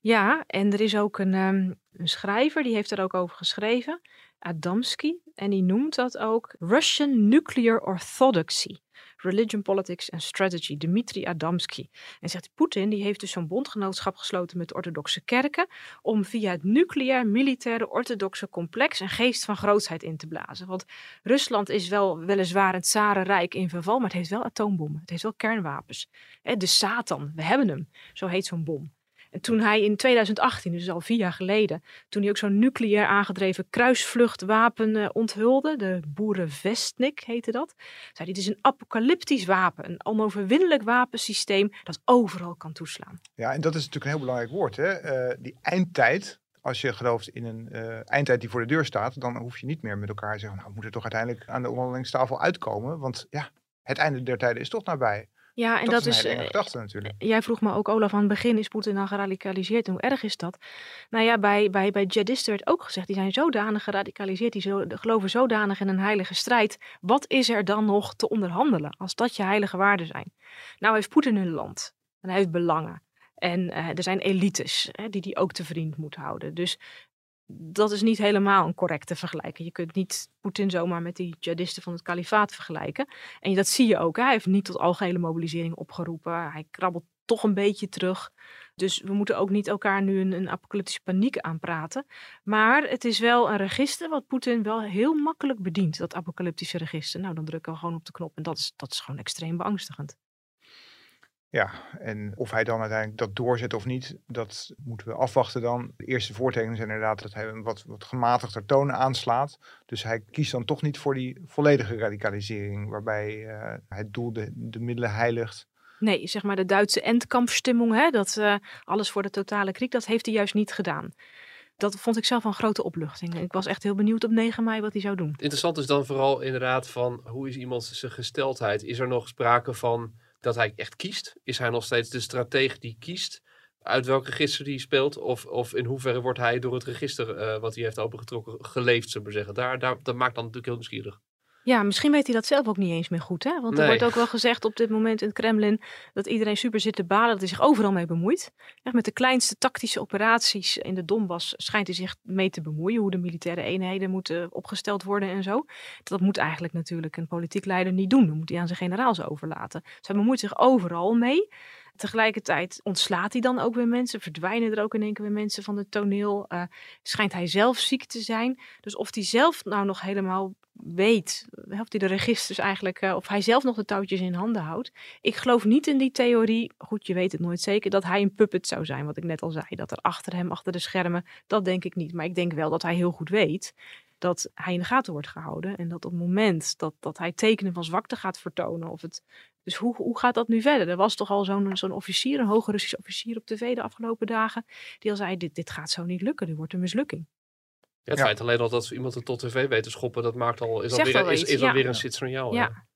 Speaker 3: Ja, en er is ook een, um, een schrijver die heeft er ook over geschreven. Adamski. En die noemt dat ook Russian Nuclear Orthodoxy. Religion, Politics and Strategy, Dmitri Adamski. En zegt Poetin, die heeft dus zo'n bondgenootschap gesloten met de orthodoxe kerken om via het nucleair militaire orthodoxe complex een geest van grootsheid in te blazen. Want Rusland is wel weliswaar een zarenrijk in verval, maar het heeft wel atoombommen. Het heeft wel kernwapens. De Satan, we hebben hem. Zo heet zo'n bom. En toen hij in 2018, dus al vier jaar geleden, toen hij ook zo'n nucleair aangedreven kruisvluchtwapen uh, onthulde, de Boerenvestnik heette dat, zei hij, het is een apocalyptisch wapen, een onoverwinnelijk wapensysteem dat overal kan toeslaan.
Speaker 2: Ja, en dat is natuurlijk een heel belangrijk woord, hè? Uh, die eindtijd, als je gelooft in een uh, eindtijd die voor de deur staat, dan hoef je niet meer met elkaar te zeggen, nou, we moeten toch uiteindelijk aan de onderhandelingstafel uitkomen, want ja, het einde der tijden is toch nabij.
Speaker 3: Ja, en dat,
Speaker 2: is,
Speaker 3: een
Speaker 2: gedachte natuurlijk.
Speaker 3: Jij vroeg me ook, Olaf, aan het begin is Poetin dan geradicaliseerd en hoe erg is dat? Nou ja, bij, bij, bij jihadisten werd ook gezegd, die zijn zodanig geradicaliseerd, die zo, geloven zodanig in een heilige strijd. Wat is er dan nog te onderhandelen, als dat je heilige waarden zijn? Nou heeft Poetin een land en hij heeft belangen. En uh, er zijn elites hè, die die ook te vriend moet houden. Dus dat is niet helemaal een correcte vergelijking. Je kunt niet Poetin zomaar met die jihadisten van het kalifaat vergelijken. En dat zie je ook. Hij heeft niet tot algehele mobilisering opgeroepen. Hij krabbelt toch een beetje terug. Dus we moeten ook niet elkaar nu een, een apocalyptische paniek aanpraten. Maar het is wel een register wat Poetin wel heel makkelijk bedient. Dat apocalyptische register. Nou, dan drukken we gewoon op de knop. En dat is, dat is gewoon extreem beangstigend.
Speaker 2: Ja, en of hij dan uiteindelijk dat doorzet of niet, dat moeten we afwachten dan. De eerste voortekenen zijn inderdaad dat hij een wat, wat gematigder toon aanslaat. Dus hij kiest dan toch niet voor die volledige radicalisering, waarbij uh, het doel de, de middelen heiligt.
Speaker 3: Nee, zeg maar de Duitse endkampstimmung, hè, dat uh, alles voor de totale kriek, dat heeft hij juist niet gedaan. Dat vond ik zelf een grote opluchting. Ik was echt heel benieuwd op 9 mei wat hij zou doen.
Speaker 1: Interessant is dan vooral inderdaad van hoe is iemand zijn gesteldheid? Is er nog sprake van dat hij echt kiest? Is hij nog steeds de stratege die kiest uit welk register hij speelt? Of, of in hoeverre wordt hij door het register uh, wat hij heeft opengetrokken geleefd, zullen we zeggen? Daar, daar, dat maakt dan natuurlijk heel nieuwsgierig.
Speaker 3: Ja, misschien weet hij dat zelf ook niet eens meer goed. Hè? Want er wordt ook wel gezegd op dit moment in het Kremlin dat iedereen super zit te balen, dat hij zich overal mee bemoeit. Echt met de kleinste tactische operaties in de Donbass schijnt hij zich mee te bemoeien. Hoe de militaire eenheden moeten opgesteld worden en zo. Dat moet eigenlijk natuurlijk een politiek leider niet doen. Dat moet hij aan zijn generaals overlaten. Dus hij bemoeit zich overal mee. Tegelijkertijd ontslaat hij dan ook weer mensen. Verdwijnen er ook in één keer weer mensen van het toneel. Eh, schijnt hij zelf ziek te zijn. Dus of hij zelf nou nog helemaal weet, of hij de registers eigenlijk, eh, of hij zelf nog de touwtjes in handen houdt. Ik geloof niet in die theorie, goed, je weet het nooit zeker, dat hij een puppet zou zijn, wat ik net al zei. Dat er achter hem, achter de schermen, dat denk ik niet. Maar ik denk wel dat hij heel goed weet dat hij in de gaten wordt gehouden. En dat op het moment dat, dat hij tekenen van zwakte gaat vertonen, of het dus hoe, hoe gaat dat nu verder? Er was toch al zo'n zo'n officier, een hoge Russisch officier op tv de afgelopen dagen, die al zei, dit, dit gaat zo niet lukken, dit wordt een mislukking.
Speaker 1: Ja, het
Speaker 2: Ja.
Speaker 1: feit alleen al dat iemand het tot tv weet te schoppen, dat maakt al, is alweer, is, is
Speaker 3: ja.
Speaker 1: alweer een signaal.
Speaker 3: Ja.
Speaker 1: Ja.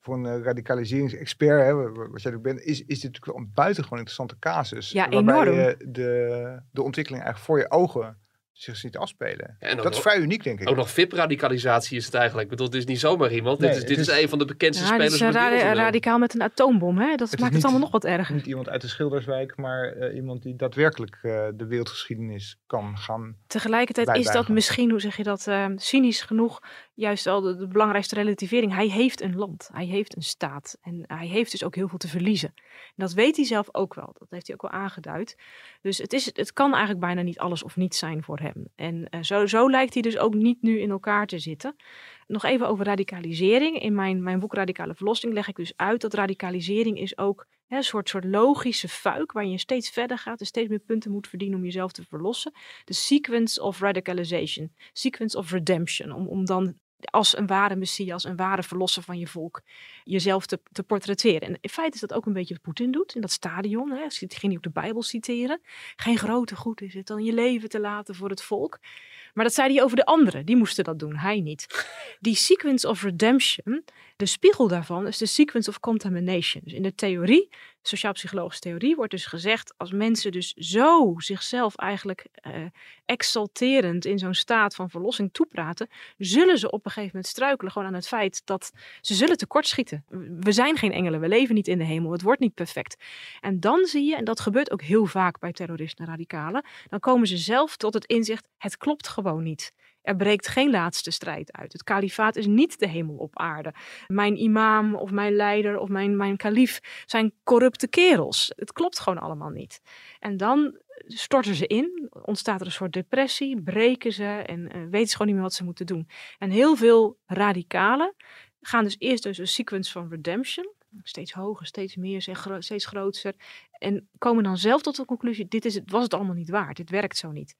Speaker 2: Voor een eh, radicaliseringsexpert, hè, wa- wa- wat jij ook bent, is, is dit natuurlijk een buitengewoon interessante casus.
Speaker 3: Ja,
Speaker 2: waarbij
Speaker 3: enorm.
Speaker 2: je de, de ontwikkeling eigenlijk voor je ogen zich ziet afspelen.
Speaker 1: En
Speaker 2: dat is vrij uniek, denk ik.
Speaker 1: Ook nog VIP-radicalisatie is het eigenlijk. Ik bedoel, het is niet zomaar iemand.
Speaker 2: Nee,
Speaker 1: dit is, dit is,
Speaker 2: is-
Speaker 1: een van de bekendste
Speaker 3: Ja, dit
Speaker 1: spelers
Speaker 3: is
Speaker 1: het
Speaker 3: radi-
Speaker 1: wereldtoneel.
Speaker 3: radicaal met een atoombom, hè? Dat
Speaker 2: is
Speaker 3: maakt het allemaal nog wat erger.
Speaker 2: Niet iemand uit de Schilderswijk, maar eh, iemand die daadwerkelijk eh, de wereldgeschiedenis kan gaan.
Speaker 3: Tegelijkertijd is dat misschien, hoe zeg je dat, eh, cynisch genoeg, juist al de, belangrijkste relativering. Hij heeft een land, hij heeft een staat en hij heeft dus ook heel veel te verliezen. En dat weet hij zelf ook wel, dat heeft hij ook wel aangeduid. Dus het, is, het kan eigenlijk bijna niet alles of niets zijn voor hem. En eh, zo, zo lijkt hij dus ook niet nu in elkaar te zitten. Nog even over radicalisering. In mijn, mijn boek Radicale Verlossing leg ik dus uit dat radicalisering is ook hè, een soort, soort logische fuik waar je steeds verder gaat en steeds meer punten moet verdienen om jezelf te verlossen. De sequence of radicalization, sequence of redemption, om, om dan als een ware messias, een ware verlosser van je volk, jezelf te, te portretteren. En in feite is dat ook een beetje wat Poetin doet in dat stadion. Hè. Ging hij ook de Bijbel citeren. Geen grote goed is het dan je leven te laten voor het volk. Maar dat zei hij over de anderen. Die moesten dat doen, hij niet. Die sequence of redemption, de spiegel daarvan is de sequence of contamination. Dus in de theorie, sociaal-psychologische theorie, wordt dus gezegd als mensen dus zo zichzelf eigenlijk eh, exalterend in zo'n staat van verlossing toepraten, zullen ze op een gegeven moment struikelen gewoon aan het feit dat ze zullen tekortschieten. We zijn geen engelen, we leven niet in de hemel, het wordt niet perfect. En dan zie je, en dat gebeurt ook heel vaak bij terroristen en radicalen, dan komen ze zelf tot het inzicht, het klopt gewoon niet. Er breekt geen laatste strijd uit. Het kalifaat is niet de hemel op aarde. Mijn imam of mijn leider of mijn, mijn kalief zijn corrupte kerels. Het klopt gewoon allemaal niet. En dan storten ze in, ontstaat er een soort depressie, breken ze en eh, weten ze gewoon niet meer wat ze moeten doen. En heel veel radicalen gaan dus eerst dus een sequence van redemption, steeds hoger, steeds meer, steeds gro- steeds groter. En komen dan zelf tot de conclusie, dit is het, was het allemaal niet waard, dit werkt zo niet.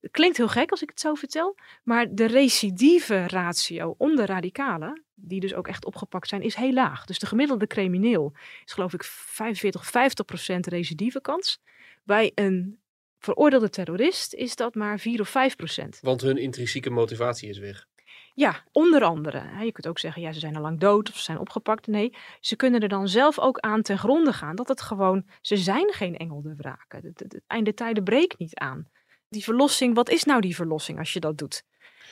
Speaker 3: Het klinkt heel gek als ik het zo vertel, maar de recidieve ratio onder radicalen, die dus ook echt opgepakt zijn, is heel laag. Dus de gemiddelde crimineel is geloof ik 45, 50 procent recidieve kans. Bij een veroordeelde terrorist is dat maar 4 of 5 procent.
Speaker 1: Want hun intrinsieke motivatie is weg.
Speaker 3: Ja, onder andere. Je kunt ook zeggen, ja, ze zijn al lang dood of ze zijn opgepakt. Nee, ze kunnen er dan zelf ook aan ten gronde gaan dat het gewoon, ze zijn geen engel de wraken. Het einde tijden breekt niet aan. Die verlossing, wat is nou die verlossing als je dat doet?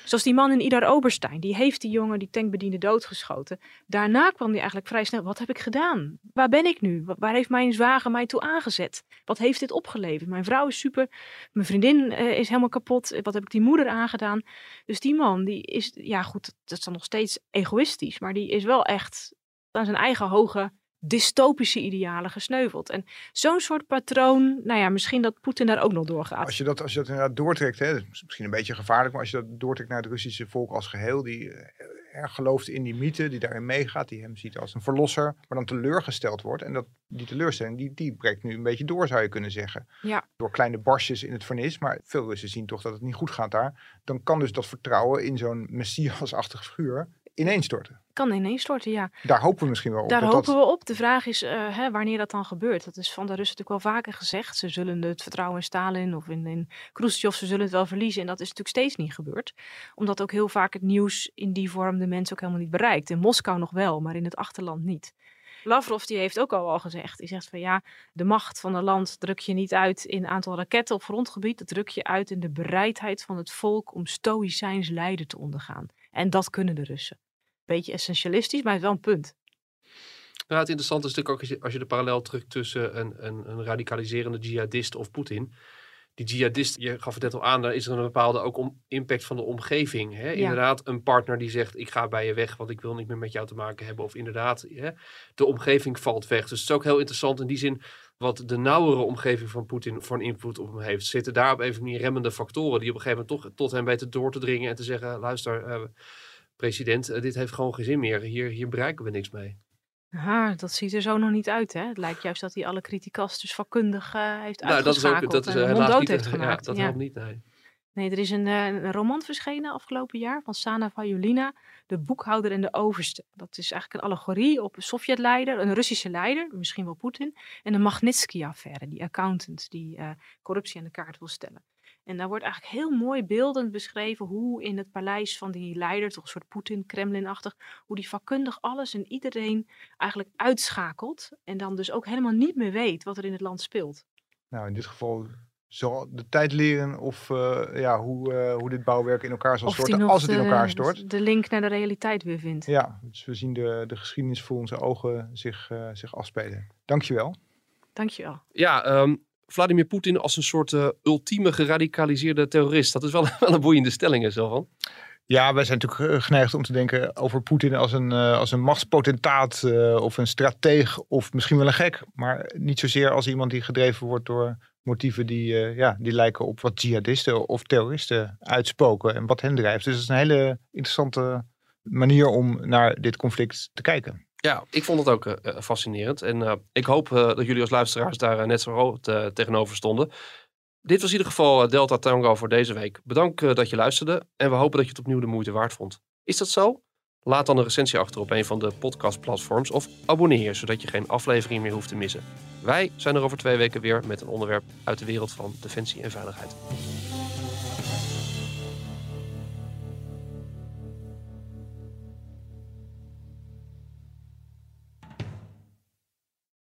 Speaker 3: Zoals die man in Idar Oberstein, die heeft die jongen, die tankbediende, doodgeschoten. Daarna kwam hij eigenlijk vrij snel, wat heb ik gedaan? Waar ben ik nu? Wa- Waar heeft mijn zwager mij toe aangezet? Wat heeft dit opgeleverd? Mijn vrouw is super, mijn vriendin eh, is helemaal kapot. Wat heb ik die moeder aangedaan? Dus die man, die is, ja goed, dat is dan nog steeds egoïstisch, maar die is wel echt aan zijn eigen hoge dystopische idealen gesneuveld. En zo'n soort patroon, nou ja, misschien dat Poetin daar ook nog doorgaat.
Speaker 2: Als je dat, als je dat inderdaad doortrekt, hè, dat is misschien een beetje gevaarlijk, maar als je dat doortrekt naar het Russische volk als geheel, die eh, erg gelooft in die mythe, die daarin meegaat, die hem ziet als een verlosser, maar dan teleurgesteld wordt. En dat, die teleurstelling, die, die breekt nu een beetje door, zou je kunnen zeggen.
Speaker 3: Ja.
Speaker 2: Door kleine barstjes in het vernis, maar veel Russen zien toch dat het niet goed gaat daar. Dan kan dus dat vertrouwen in zo'n messiasachtig figuur ineenstorten.
Speaker 3: Kan ineenstorten, ja.
Speaker 2: Daar hopen we misschien wel op.
Speaker 3: Daar
Speaker 2: dat
Speaker 3: hopen
Speaker 2: dat,
Speaker 3: we op. De vraag is eh, hè, wanneer dat dan gebeurt. Dat is van de Russen natuurlijk wel vaker gezegd. Ze zullen het vertrouwen in Stalin of in, in Khrushchev, ze zullen het wel verliezen. En dat is natuurlijk steeds niet gebeurd. Omdat ook heel vaak het nieuws in die vorm de mensen ook helemaal niet bereikt. In Moskou nog wel, maar in het achterland niet. Lavrov die heeft ook al, al gezegd. Die zegt van ja, de macht van een land druk je niet uit in aantal raketten op grondgebied. Dat druk je uit in de bereidheid van het volk om stoïcijns lijden te ondergaan. En dat kunnen de Russen. Beetje essentialistisch, maar hij heeft wel een punt.
Speaker 1: Nou, het interessante is natuurlijk ook als je, als je de parallel trekt tussen een, een, een radicaliserende jihadist of Poetin. Die jihadist, je gaf het net al aan, daar is er een bepaalde ook om, impact van de omgeving. Hè? Inderdaad, een partner die zegt, ik ga bij je weg, want ik wil niet meer met jou te maken hebben. Of inderdaad, hè? de omgeving valt weg. Dus het is ook heel interessant in die zin wat de nauwere omgeving van Poetin voor een invloed op hem heeft. Zitten daar op een manier remmende factoren die op een gegeven moment toch tot hem weten door te dringen en te zeggen, luister, uh, president, uh, dit heeft gewoon geen zin meer. Hier, hier bereiken we niks mee.
Speaker 3: Ha, dat ziet er zo nog niet uit, hè? Het lijkt juist dat hij alle criticasters vakkundig uh, heeft
Speaker 1: nou, dat is ook, dat is,
Speaker 3: helaas niet, heeft
Speaker 1: gemaakt. Ja, dat helpt niet, nee.
Speaker 3: Nee, er is een, een, roman verschenen afgelopen jaar van Sana Vajulina, De boekhouder en de overste. Dat is eigenlijk een allegorie op een Sovjet-leider, een Russische leider, misschien wel Poetin, en de Magnitsky-affaire, die accountant die uh, corruptie aan de kaart wil stellen. En daar wordt eigenlijk heel mooi beeldend beschreven hoe in het paleis van die leider, toch een soort Poetin, Kremlin-achtig, hoe die vakkundig alles en iedereen eigenlijk uitschakelt. En dan dus ook helemaal niet meer weet wat er in het land speelt.
Speaker 2: Nou, in dit geval zal de tijd leren of uh, ja, hoe, uh, hoe dit bouwwerk in elkaar zal storten als het in elkaar stort.
Speaker 3: De link naar de realiteit weer vindt.
Speaker 2: Ja, dus we zien de, de geschiedenis voor onze ogen zich, uh, zich afspelen. Dankjewel.
Speaker 3: Dankjewel.
Speaker 1: Ja, um, Vladimir Poetin als een soort uh, ultieme geradicaliseerde terrorist. Dat is wel, wel een boeiende stelling, van.
Speaker 2: Ja, wij zijn natuurlijk eh, geneigd om te denken over Poetin als een, uh, als een machtspotentaat of een strateeg of misschien wel een gek. Maar niet zozeer als iemand die gedreven wordt door motieven die, ja, die lijken op wat jihadisten of terroristen uitspoken en wat hen drijft. Dus het is een hele interessante manier om naar dit conflict te kijken.
Speaker 1: Ja, ik vond het ook uh, fascinerend. En uh, ik hoop dat jullie als luisteraars daar net zo tegenover stonden. Dit was in ieder geval Delta Tango voor deze week. Bedankt dat je luisterde en we hopen dat je het opnieuw de moeite waard vond. Is dat zo? Laat dan een recensie achter op een van de podcastplatforms of abonneer zodat je geen aflevering meer hoeft te missen. Wij zijn er over twee weken weer met een onderwerp uit de wereld van defensie en veiligheid.